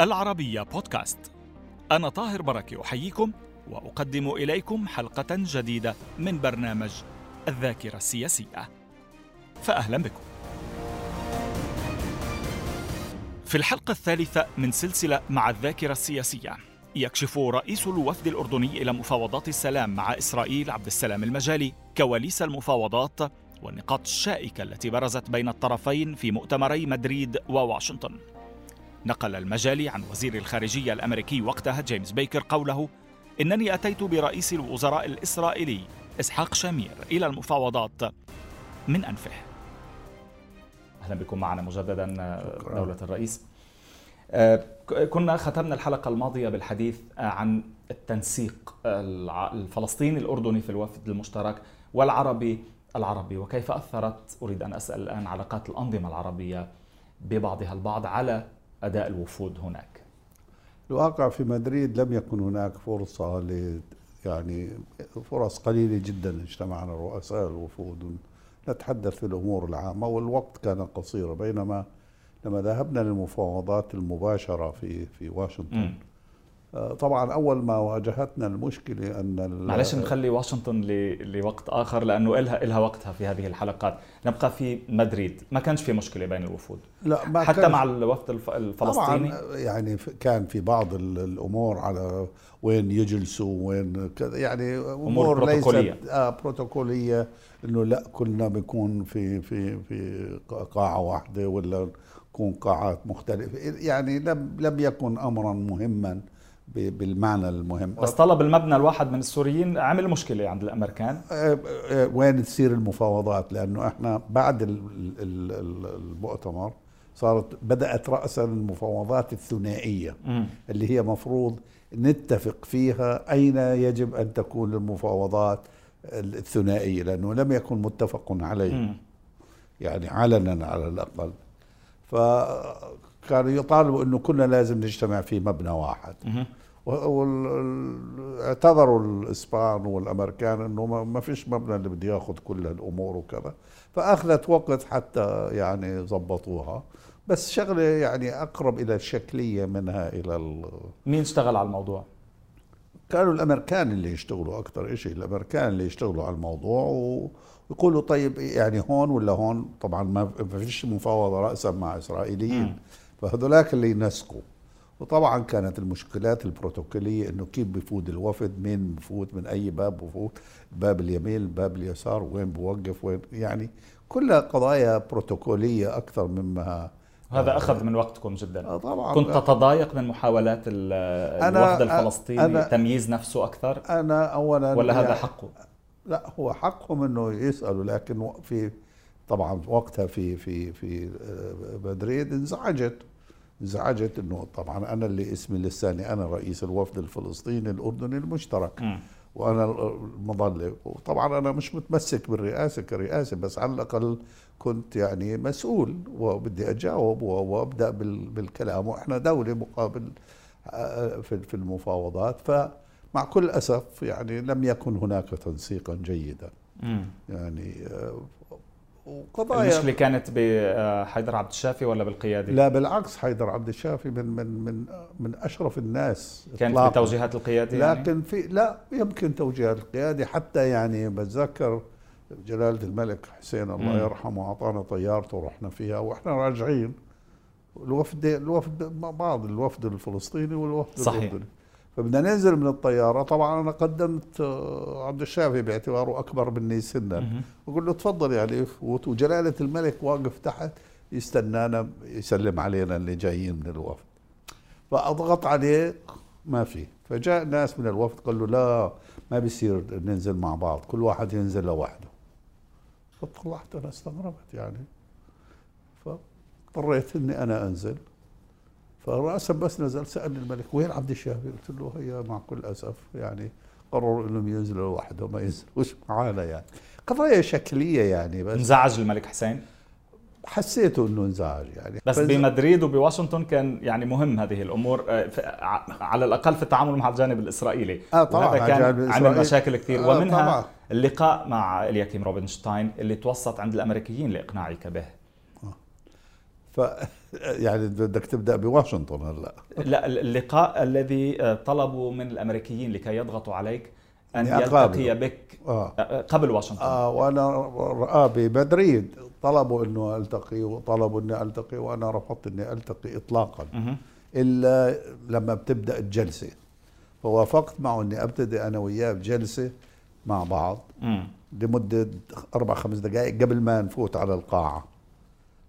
العربية بودكاست. أنا طاهر بركة أحييكم وأقدم إليكم حلقة جديدة من برنامج الذاكرة السياسية. فأهلا بكم. في الحلقة الثالثة من سلسلة مع الذاكرة السياسية يكشف رئيس الوفد الأردني إلى مفاوضات السلام مع إسرائيل عبد السلام المجالي كواليس المفاوضات والنقاط الشائكة التي برزت بين الطرفين في مؤتمري مدريد وواشنطن. نقل المجالي عن وزير الخارجية الأمريكي وقتها جيمس بيكر قوله إنني أتيت برئيس الوزراء الإسرائيلي إسحاق شامير إلى المفاوضات من أنفه. أهلا بكم معنا مجددا دولة الرئيس. آه، كنا ختمنا الحلقة الماضية بالحديث عن التنسيق الفلسطيني الأردني في الوفد المشترك والعربي العربي. وكيف أثرت؟ أريد أن أسأل الآن علاقات الأنظمة العربية ببعضها البعض على أداء الوفود هناك الواقع في مدريد لم يكن هناك فرصة ل يعني فرص قليلة جدا اجتمعنا رؤساء الوفود نتحدث في الأمور العامة والوقت كان قصير بينما لما ذهبنا للمفاوضات المباشرة في في واشنطن م. آه، طبعا أول ما واجهتنا المشكلة أن معلش نخلي واشنطن لوقت آخر لأنه إلها إلها وقتها في هذه الحلقات. نبقى في مدريد. ما كانش في مشكلة بين الوفود. لا ما حتى مع الوفد الفلسطيني. طبعا يعني كان في بعض الأمور على وين يجلسوا وين كذا يعني أمور بروتوكوليه ليست آه بروتوكولية إنه لا كلنا بنكون في في في قاعة واحدة ولا نكون قاعات مختلفة. يعني لم لم يكن امرا مهما. بالمعنى المهم بس طلب المبنى الواحد من السوريين عمل مشكلة عند الأمريكان أه، أه، وين تصير المفاوضات لأنه إحنا بعد المؤتمر صارت بدأت راسا المفاوضات الثنائية م. اللي هي مفروض نتفق فيها أين يجب أن تكون المفاوضات الثنائية لأنه لم يكن متفق عليه م. يعني علنا على الأقل فكانوا يطالبوا إنه كنا لازم نجتمع في مبنى واحد. واعتذروا الإسبان والأمريكان إنه ما فيش مبنى اللي بده ياخذ كل الأمور وكذا. فأخذت وقت حتى يعني ظبطوها. بس شغلة يعني أقرب إلى الشكليه منها إلى مين اشتغل على الموضوع؟ كانوا الأمريكان اللي يشتغلوا أكثر شيء الأمريكان اللي يشتغلوا على الموضوع ويقولوا طيب يعني هون ولا هون؟ طبعا ما فيش مفاوضة راسا مع إسرائيليين. فهذولاك اللي ينسقوا وطبعا كانت المشكلات البروتوكولية إنه كيف بفوت الوفد مين بفوت من أي باب بفوت باب اليمين الباب اليسار وين بوقف وين يعني كلها قضايا بروتوكولية أكثر مما هذا أخذ من وقتكم جدا. آه طبعا. كنت تتضايق من محاولات الوفد الفلسطيني أنا تمييز نفسه أكثر؟ أنا اولا ولا هذا يعني حقه؟ لا هو حقهم إنه يسألوا لكن في طبعا وقتها في في في آه، مدريد انزعجت. انزعجت إنه طبعا أنا اللي اسمي لساني أنا رئيس الوفد الفلسطيني الأردني المشترك. م. وأنا المظلة. وطبعا أنا مش متمسك بالرئاسة كرئاسة بس على الأقل كنت يعني مسؤول وبدي أجاوب وأبدأ بالكلام. وإحنا دولة مقابل آه، في المفاوضات. فمع كل أسف يعني لم يكن هناك تنسيقا جيدا. يعني آه، وقضايا المشكلة كانت بحيدر عبد الشافي ولا بالقيادي؟ لا بالعكس حيدر عبد الشافي من من من من أشرف الناس كانت في توجيهات القيادي يعني؟ لكن في لا يمكن توجيهات القيادي حتى يعني بتذكر جلالة الملك حسين الله م. يرحمه أعطانا طيارته ورحنا فيها وإحنا راجعين الوفد الوفد بعض الوفد الفلسطيني والوفد صحيح. الأردني فبدنا ننزل من الطيارة. طبعا أنا قدمت آه، عبد الشافي باعتباره أكبر مني سنا. بقول له تفضل يا فوت وجلالة الملك واقف تحت يستنانا يسلم علينا اللي جايين من الوفد. فأضغط عليه ما في. فجاء ناس من الوفد قالوا لا ما بيصير ننزل مع بعض كل واحد ينزل لوحده. فطلعت أنا استغربت يعني. فاضطريت إني أنا أنزل. فراسا بس نزل سالني الملك وين عبد الشافي؟ قلت له هي مع كل أسف يعني قرروا إنهم ينزلوا لوحدهم ما ينزلوش معانا يعني. قضايا شكلية يعني بس انزعج الملك حسين؟ حسيته إنه انزعج يعني. بس بمدريد وبواشنطن كان يعني مهم هذه الأمور آه، على الأقل في التعامل مع الجانب الإسرائيلي. آه طبعا كان عمل مشاكل كثير. آه ومنها طبعا. اللقاء مع الياكيم روبنشتاين اللي توسط عند الأمريكيين لإقناعك به. ف يعني بدك تبدأ بواشنطن هلا. لا اللقاء الذي طلبوا من الأمريكيين لكي يضغطوا عليك أن يلتقي بك آه. قبل واشنطن. آه وأنا آه بمدريد طلبوا إنه ألتقي وطلبوا إني ألتقي وأنا رفضت إني ألتقي اطلاقا. إلا لما بتبدأ الجلسة. فوافقت معه إني أبتدي أنا وياه بجلسة مع بعض لمدة أربع خمس دقائق قبل ما نفوت على القاعة.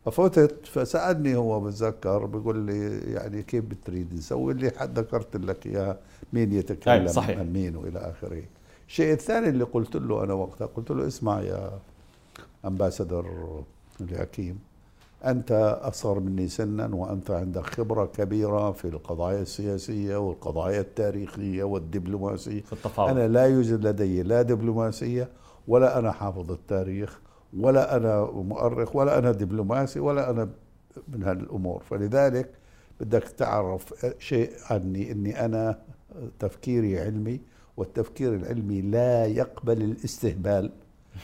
ففتت فسألني هو بتذكر بيقول لي يعني كيف بتريد نسوي اللي حد ذكرت لك اياه مين يتكلم صحيح. عن مين وإلى آخره الشيء الثاني اللي قلت له أنا وقتها قلت له اسمع يا امباسادور الحكيم أنت أصغر مني سنا وأنت عندك خبرة كبيرة في القضايا السياسية والقضايا التاريخية والدبلوماسية في التفاوض. أنا لا يوجد لدي لا دبلوماسية ولا أنا حافظ التاريخ ولا أنا مؤرخ ولا أنا دبلوماسي ولا أنا من هالأمور. فلذلك بدك تعرف شيء عني أني أنا تفكيري علمي والتفكير العلمي لا يقبل الاستهبال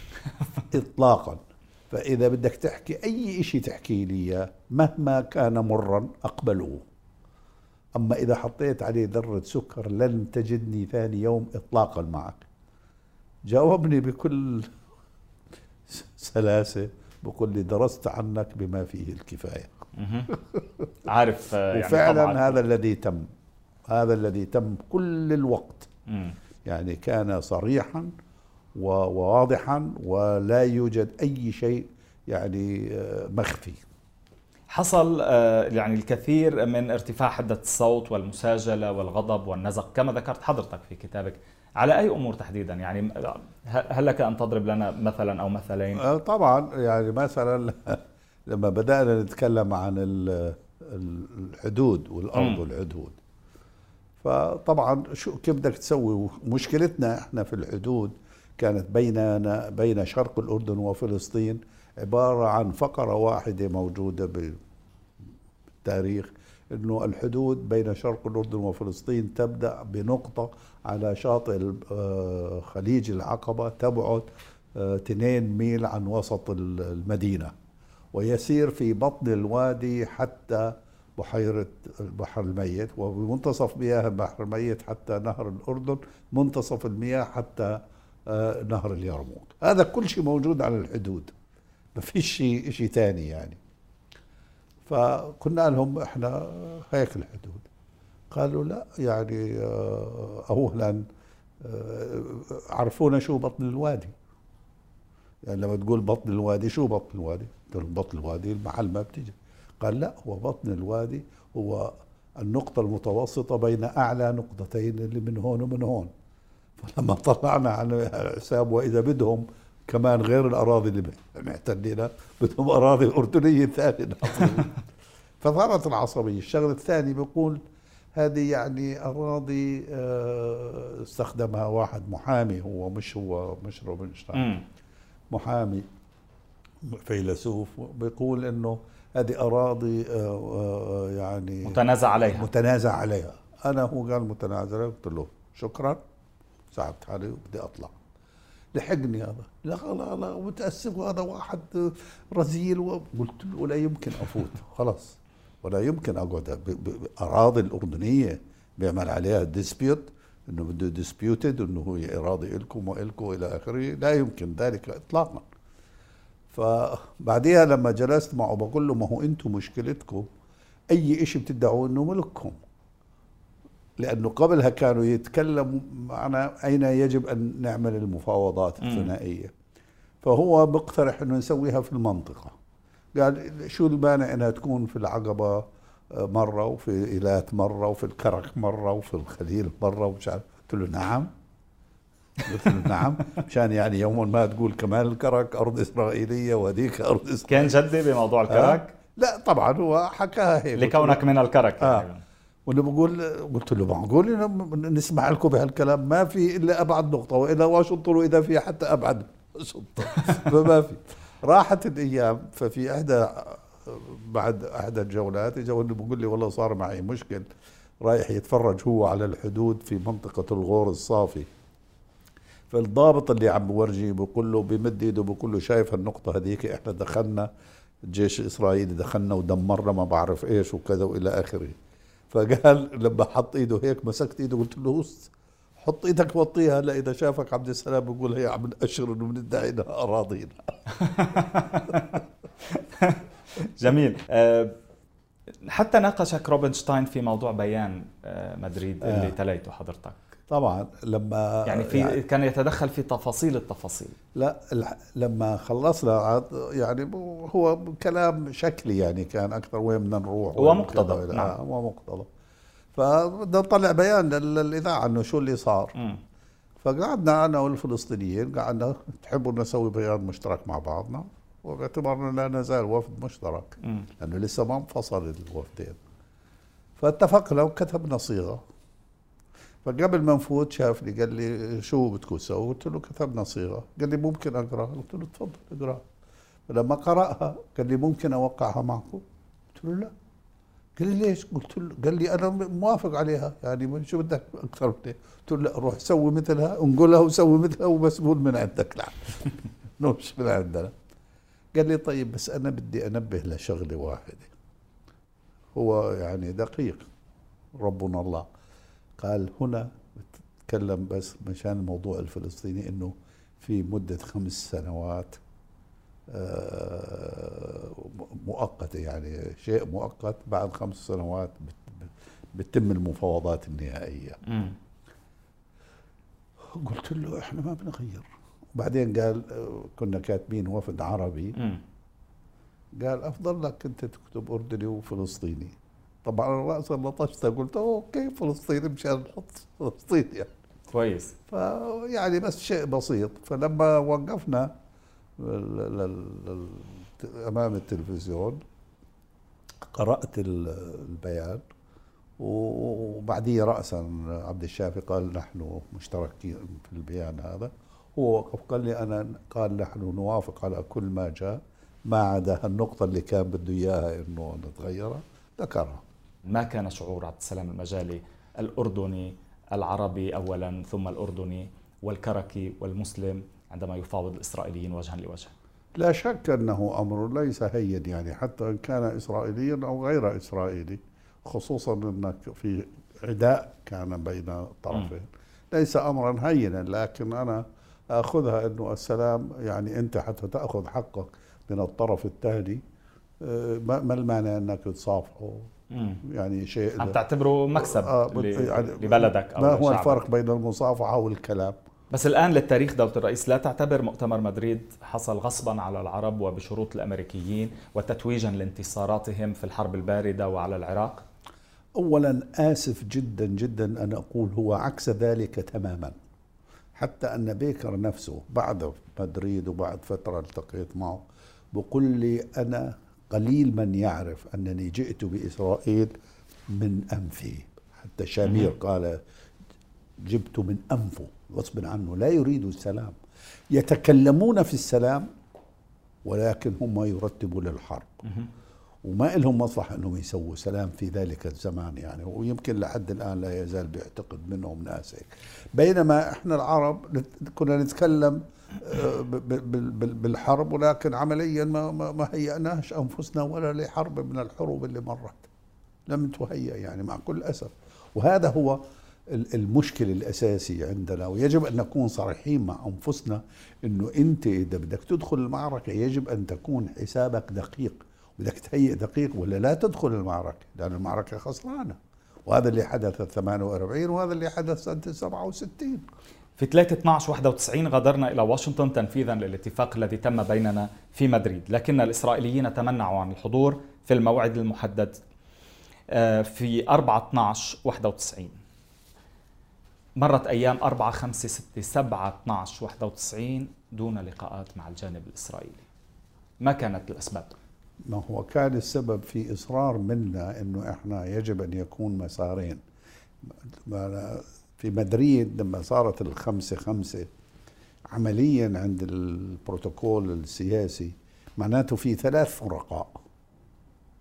إطلاقا. فإذا بدك تحكي أي شيء تحكي لي مهما كان مرا أقبله. أما إذا حطيت عليه ذرة سكر لن تجدني ثاني يوم إطلاقا معك. جاوبني بكل سلاسة بقول لي درست عنك بما فيه الكفاية. عارف يعني وفعلا هذا الذي تم هذا الذي تم كل الوقت. يعني كان صريحا وواضحا ولا يوجد أي شيء يعني آه، مخفي. حصل آه، يعني الكثير من ارتفاع حدة الصوت والمساجلة والغضب والنزق كما ذكرت حضرتك في كتابك. على أي أمور تحديدا؟ يعني هل لك أن تضرب لنا مثلا أو مثلين؟ آه، طبعا. يعني مثلا لما بدأنا نتكلم عن الحدود والأرض والحدود فطبعا شو كيف بدك تسوي؟ مشكلتنا إحنا في الحدود كانت بيننا بين شرق الأردن وفلسطين عبارة عن فقرة واحدة موجودة بالتاريخ أنه الحدود بين شرق الأردن وفلسطين تبدأ بنقطة على شاطئ آه، خليج العقبة تبعد 2 آه، ميل عن وسط المدينة ويسير في بطن الوادي حتى بحيرة البحر الميت وبمنتصف مياه البحر الميت حتى نهر الأردن منتصف المياه حتى آه، نهر اليرموك. هذا كل شيء موجود على الحدود ما فيش شيء شيء ثاني يعني. فقلنا لهم إحنا هيك الحدود. قالوا لا يعني آه، اولا آه، عرفونا شو بطن الوادي. يعني لما تقول بطن الوادي شو بطن الوادي؟ بطن الوادي المحل ما بتيجي قال لا هو بطن الوادي هو النقطة المتوسطة بين أعلى نقطتين اللي من هون ومن هون. فلما طلعنا على حساب وإذا بدهم كمان غير الأراضي اللي محتلينها بدهم أراضي أردنية ثانية فظهرت العصبية. الشغلة الثانية بيقول هذه يعني أراضي آه، استخدمها واحد محامي هو مش هو مش روبنشتاين. محامي فيلسوف بيقول إنه هذه أراضي آه، آه، يعني متنازع عليها. متنازع عليها. أنا هو قال متنازع قلت له شكرا ساعدت حالي وبدي أطلع. لحقني هذا. لا لا لا متأسف هذا واحد رزيل قلت له لا يمكن أفوت. خلاص. ولا يمكن أقعد أراضي الأردنية بيعمل عليها dispute إنه بده disputed إنه هي اراضي لكم وإلكم إلى آخره. لا يمكن ذلك اطلاقا. فبعديها لما جلست معه بقول له ما هو أنتم مشكلتكم؟ أي شيء بتدعوا إنه ملككم. لأنه قبلها كانوا يتكلموا معنا أين يجب أن نعمل المفاوضات الثنائية. فهو بيقترح إنه نسويها في المنطقة. قال شو المانع إنها تكون في العقبة آه، مرة وفي إيلات مرة وفي الكرك مرة وفي الخليل مرة ومش عارف. قلت له نعم. قلت له نعم. مشان يعني يوما ما تقول كمان الكرك أرض إسرائيلية وهذيك أرض إسرائيلية. كان جدي بموضوع الكرك؟ آه لا طبعا هو حكاها هيك. لكونك من الكرك آه. يعني. وأنا بقول قلت له معقول؟ نسمع لكم بهالكلام ما في إلا أبعد نقطة واذا واشنطن وإذا في حتى أبعد واشنطن فما في. راحت الأيام ففي احدى بعد إحدى الجولات اجى بقول لي والله صار معي مشكل رايح يتفرج هو على الحدود في منطقة الغور الصافي. فالضابط اللي عم بورجيه بقول له بمد إيده بقول له شايف النقطه هذيك؟ إحنا دخلنا الجيش الاسرائيلي دخلنا ودمرنا ما بعرف إيش وكذا وإلى آخره. فقال لما حط إيده هيك مسكت إيده قلت له "أوس، حط إيدك وطيها هلا إذا شافك عبد السلام بقول هي عم نأشر إنه بندعي انها أراضينا. جميل. آه، حتى ناقشك روبنشتاين في موضوع بيان آه، مدريد اللي آه. تليته حضرتك. طبعا لما يعني في كان يتدخل في تفاصيل التفاصيل لا لما خلصنا يعني هو كلام شكلي يعني كان أكثر وين بدنا نروح هو كذا. نعم. آه، هو مقتضب فبدنا نطلع بيان لل- للإذاعة انه شو اللي صار مم. فقعدنا أنا والفلسطينيين قعدنا تحبوا نسوي بيان مشترك مع بعضنا وباعتبارنا لا نزال وفد مشترك مم. لأنه لسه ما انفصل الوفدين فاتفقنا وكتبنا صيغة فقبل ما نفوت شافني قال لي شو بدكم تسووا؟ قلت له كتبنا صيغة. قال لي ممكن أقرأها. قلت له تفضل اقرأها. فلما قرأها قال لي ممكن أوقعها معكم؟ قلت له لا. قال لي ليش؟ قلت له قال لي أنا موافق عليها. يعني شو بدك أكثر من هيك؟ قلت له لا روح سوي مثلها انقلها وسوي مثلها ومسؤول من عندك. لا مش من عندنا. قال لي طيب بس أنا بدي أنبه لشغلة واحدة. هو يعني دقيق ربنا الله. قال هنا بتكلم بس مشان الموضوع الفلسطيني إنه في مدة خمس سنوات آه، مؤقته يعني شيء مؤقت بعد خمس سنوات بت- بتتم المفاوضات النهائية. قلت له إحنا ما بنغير وبعدين قال آه، كنا كاتبين وفد عربي. قال أفضل لك أنت تكتب أردني وفلسطيني طبعا أنا راسا لطشته قلت أوكي فلسطيني مشان نحط فلسطين يعني. كويس. فيعني بس شيء بسيط. فلما وقفنا أمام التلفزيون قرأت ال- البيان وبعديه راسا عبد الشافي قال نحن مشتركين في البيان هذا. هو وقف قال لي أنا قال نحن نوافق على كل ما جاء ما عدا النقطة اللي كان بده إياها إنه نتغيرها. ذكرها. ما كان شعور عبد السلام المجالي الأردني العربي أولا ثم الأردني والكركي والمسلم عندما يفاوض الإسرائيليين وجها لوجه. لا شك أنه أمر ليس هين يعني حتى إن كان إسرائيليا أو غير إسرائيلي خصوصا أنك في عداء كان بين الطرفين ليس أمرا هينا لكن أنا أخذها أنه السلام يعني أنت حتى تأخذ حقك من الطرف الثاني آه، ما ما المانع أنك تصافحه. يعني شيء عم تعتبره مكسب آه، يعني لبلدك أو ما هو. الفرق بين المصافحة والكلام بس الآن للتاريخ دولة الرئيس لا تعتبر مؤتمر مدريد حصل غصبا على العرب وبشروط الأمريكيين وتتويجا لانتصاراتهم في الحرب الباردة وعلى العراق؟ اولا آسف جدا جدا أن أقول هو عكس ذلك تماما. حتى أن بيكر نفسه بعد مدريد وبعد فترة التقيت معه بقول لي أنا قليل من يعرف أنني جئت بإسرائيل من أنفي. حتى شامير قال جبت من أنفه. غصب عنه. لا يريد السلام. يتكلمون في السلام ولكن هم يرتبوا للحرب وما لهم مصلحة أنهم يسووا سلام في ذلك الزمان يعني ويمكن لحد الآن لا يزال بيعتقد منهم ناس هيك. بينما إحنا العرب كنا نتكلم آه، بالحرب ولكن عمليا ما, ما, هيأناش أنفسنا ولا لحرب من الحروب اللي مرت. لم تهيأ يعني مع كل أسف. وهذا هو ال- المشكل الأساسي عندنا ويجب أن نكون صريحين مع أنفسنا أنه أنت إذا بدك تدخل المعركة يجب أن تكون حسابك دقيق. بدك تهيئ دقيق ولا لا تدخل المعركة لأن المعركة خسرانة. وهذا اللي حدث 48 وهذا اللي حدث سنة 67 في 3 12 91 غادرنا إلى واشنطن تنفيذا للاتفاق الذي تم بيننا في مدريد. لكن الإسرائيليين تمنعوا عن الحضور في الموعد المحدد آه، في 4 12 91 مرت أيام 4 5 6 7 12 91 دون لقاءات مع الجانب الإسرائيلي. ما كانت الأسباب؟ ما هو كان السبب في إصرار منا أنه إحنا يجب أن يكون مسارين. في مدريد لما صارت الخمسة خمسة عمليا عند البروتوكول السياسي معناته في ثلاث فرقاء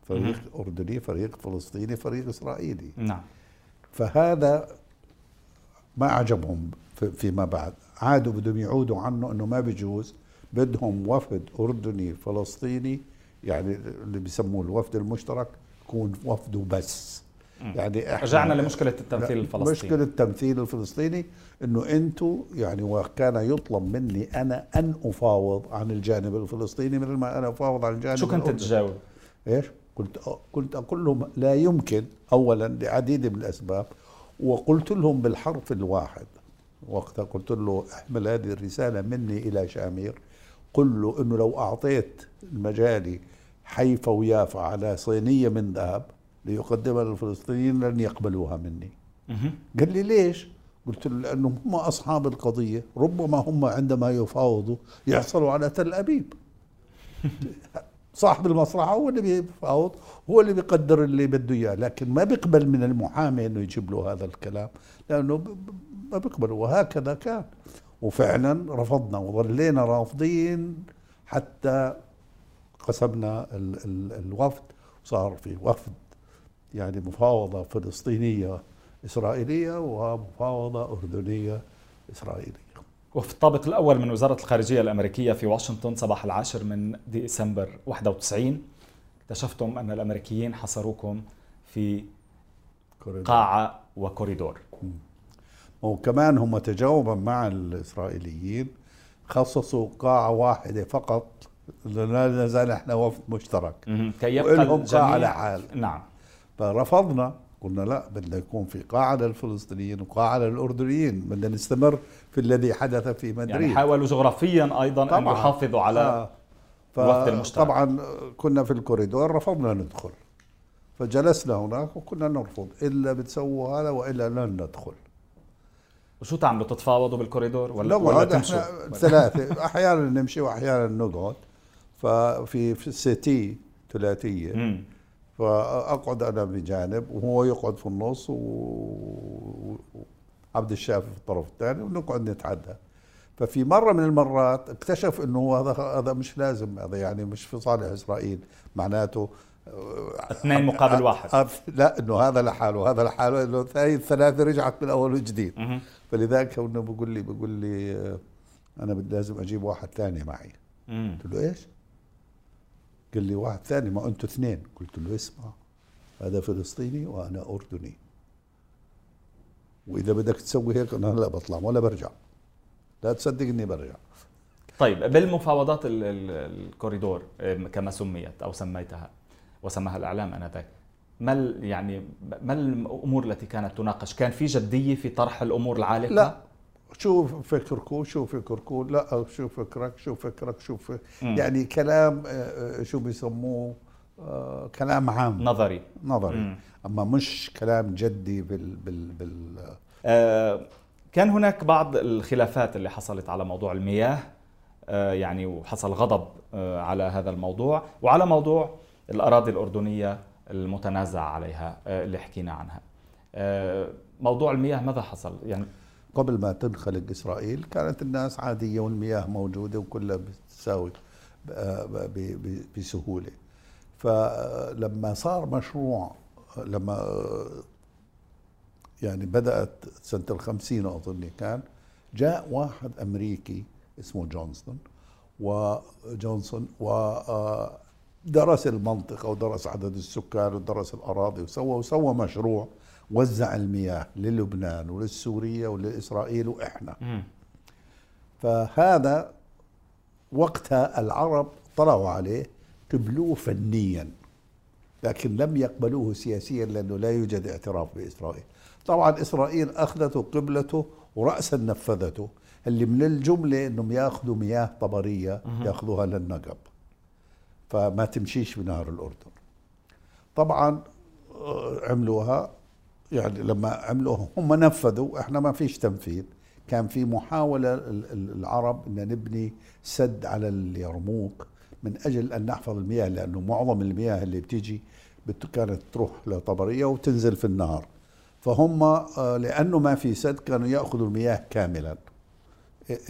فريق أردني فريق فلسطيني فريق إسرائيلي. نعم. فهذا ما عجبهم في- فيما بعد. عادوا بدهم يعودوا عنه إنه ما بيجوز بدهم وفد أردني فلسطيني يعني اللي بيسموه الوفد المشترك يكون وفده بس يعني إحنا رجعنا لمشكلة التمثيل الفلسطيني. مشكلة التمثيل الفلسطيني إنه أنتم يعني وكان يطلب مني أنا أن أفاوض عن الجانب الفلسطيني مثل ما أنا أفاوض عن الجانب شو كنت تجاوب؟ إيش؟ كنت كنت أقول لهم لا يمكن اولا لعديد من الأسباب وقلت لهم بالحرف الواحد. وقتها قلت له احمل هذه الرسالة مني إلى شامير. قل له إنه لو أعطيت المجالي حيفا ويافا على صينية من ذهب ليقدمها للفلسطينيين لن يقبلوها مني. قال لي ليش؟ قلت له لأنهم هم أصحاب القضية ربما هم عندما يفاوضوا يحصلوا على تل أبيب. صاحب المصلحة هو اللي بيفاوض هو اللي بيقدر اللي بده إياه لكن ما بيقبل من المحامي أنه يجيب له هذا الكلام لأنه ما بيقبل وهكذا كان. وفعلا رفضنا وظلينا رافضين حتى قسمنا ال ال الوفد صار في وفد يعني مفاوضة فلسطينية إسرائيلية ومفاوضة أردنية إسرائيلية وفي الطابق الأول من وزارة الخارجية الأمريكية في واشنطن صباح العاشر من ديسمبر 91 اكتشفتم أن الأمريكيين حصروكم في كوريدور. قاعة وكوريدور وكمان هم تجاوبا مع الإسرائيليين خصصوا قاعة واحدة فقط لا نزال إحنا وفد مشترك. كي يبقى قاعة لحال نعم. فرفضنا قلنا لا بدنا يكون في قاعة للفلسطينيين وقاعة للأردنيين بدنا نستمر في الذي حدث في مدريد. يعني حاولوا جغرافيا أيضا طبعًا. أن يحافظوا على آه. الوقت المشترك. طبعا كنا في الكوريدور رفضنا ندخل. فجلسنا هناك وكنا نرفض إلا بتسووا هذا وإلا لن ندخل. وشو تعملوا تتفاوضوا بالكوريدور؟ ولا ولا تمشوا؟ ثلاثة. أحيانا نمشي وأحيانا نقعد. ففي في السيتي ثلاثية. فأقعد أنا بجانب وهو يقعد في النص وعبد الشافي في الطرف الثاني ونقعد نتحدى ففي مرة من المرات اكتشف إنه هذا هذا مش لازم هذا يعني مش في صالح إسرائيل. معناته اثنين مقابل واحد. لا إنه هذا لحاله هذا لحاله إنه هاي الثلاثه رجعت من أول وجديد. فلذلك إنه بقول لي بقول لي أنا لازم أجيب واحد ثاني معي. قلت له إيش؟ قال لي واحد ثاني ما أنتوا اثنين. قلت له اسمع هذا فلسطيني وأنا أردني. وإذا بدك تسوي هيك أنا لا بطلع ولا برجع. لا تصدقني برجع. طيب بالمفاوضات الكوريدور كما سميت أو سميتها وسماها الإعلام آنذاك. ما يعني ما الأمور التي كانت تناقش؟ كان في جدية في طرح الأمور العالقة؟ لا. شو فكركم شو فكركم لا شو فكرك شو فكرك شو فكرك يعني كلام آه، آه، شو بيسموه؟ آه، كلام عام. نظري. نظري. مم. أما مش كلام جدي بال بال بال آه كان هناك بعض الخلافات اللي حصلت على موضوع المياه آه يعني وحصل غضب آه على هذا الموضوع. وعلى موضوع الأراضي الأردنية المتنازع عليها اللي حكينا عنها. موضوع المياه ماذا حصل؟ يعني قبل ما تنخلق إسرائيل كانت الناس عادية والمياه موجودة وكلها بتساوي بسهولة. فلما صار مشروع لما يعني بدأت سنة الخمسين أظن كان جاء واحد أمريكي اسمه جونسون وجونسون ودرس المنطقة ودرس عدد السكان ودرس الأراضي وسوى وسوى مشروع وزع المياه للبنان وللسورية ولإسرائيل وإحنا. فهذا وقتها العرب طلعوا عليه قبلوه فنيا لكن لم يقبلوه سياسيا لأنه لا يوجد اعتراف بإسرائيل. طبعا إسرائيل أخذته قبلته ورأسا نفذته اللي من الجملة أنهم يأخذوا مياه طبرية يأخذوها للنقب. فما تمشيش بنهر الأردن. طبعا آه، عملوها يعني لما عملوا هم نفذوا إحنا ما فيش تنفيذ. كان في محاولة العرب إن نبني سد على اليرموك من أجل أن نحفظ المياه لأنه معظم المياه اللي بتيجي كانت تروح لطبرية وتنزل في النهر. فهم آه، لأنه ما في سد كانوا يأخذوا المياه كاملا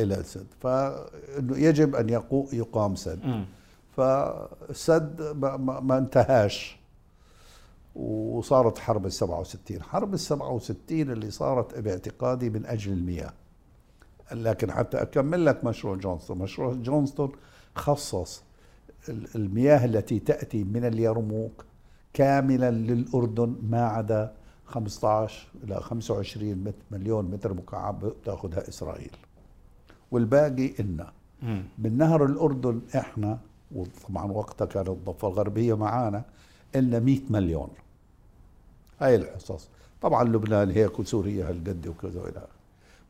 إلى السد. فإنه يجب أن يقام سد. فالسد ما انتهاش. وصارت حرب ال 67 حرب ال 67 اللي صارت باعتقادي من أجل المياه. لكن حتى أكمل لك مشروع جونستون. مشروع جونستون خصص المياه التي تأتي من اليرموك كاملا للأردن ما عدا 15 إلى 25 مليون متر مكعب تأخذها إسرائيل. والباقي إنا. من نهر الأردن إحنا وطبعا وقتها كانت الضفة الغربية معانا إلنا 100 مليون. هاي الحصص. طبعا لبنان هيك وسوريا هالقد وكذا وإلى آخره.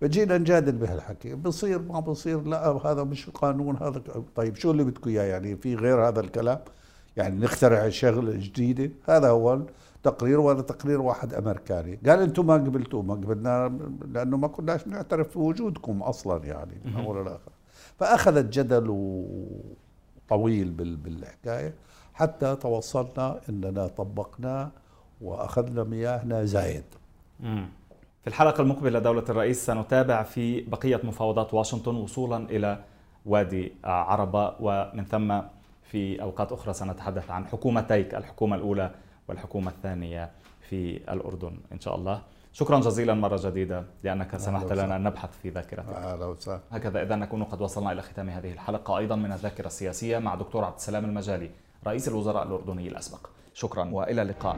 فجينا نجادل بهالحكي. بصير ما بصير لا هذا مش قانون هذا طيب شو اللي بدكم إياه؟ يعني في غير هذا الكلام؟ يعني نخترع شغلة جديدة؟ هذا هو تقرير وهذا تقرير واحد أمريكاني. قال أنتم ما قبلتوا ما قبلنا لأنه ما كناش نعترف بوجودكم أصلا يعني من أول لاخر فأخذت جدل طويل بالحكاية حتى توصلنا إننا طبقناه وأخذنا مياهنا زايد. في الحلقة المقبلة دولة الرئيس سنتابع في بقية مفاوضات واشنطن وصولا إلى وادي عربة ومن ثم في أوقات أخرى سنتحدث عن حكومتيك الحكومة الأولى والحكومة الثانية في الأردن. إن شاء الله. شكرا جزيلا مرة جديدة لأنك سمحت لنا أن نبحث في ذاكرتك. أهلا وسهلا. هكذا إذا نكون قد وصلنا إلى ختام هذه الحلقة. أيضا من الذاكرة السياسية مع دكتور عبد السلام المجالي رئيس الوزراء الأردني الأسبق. شكرا وإلى اللقاء.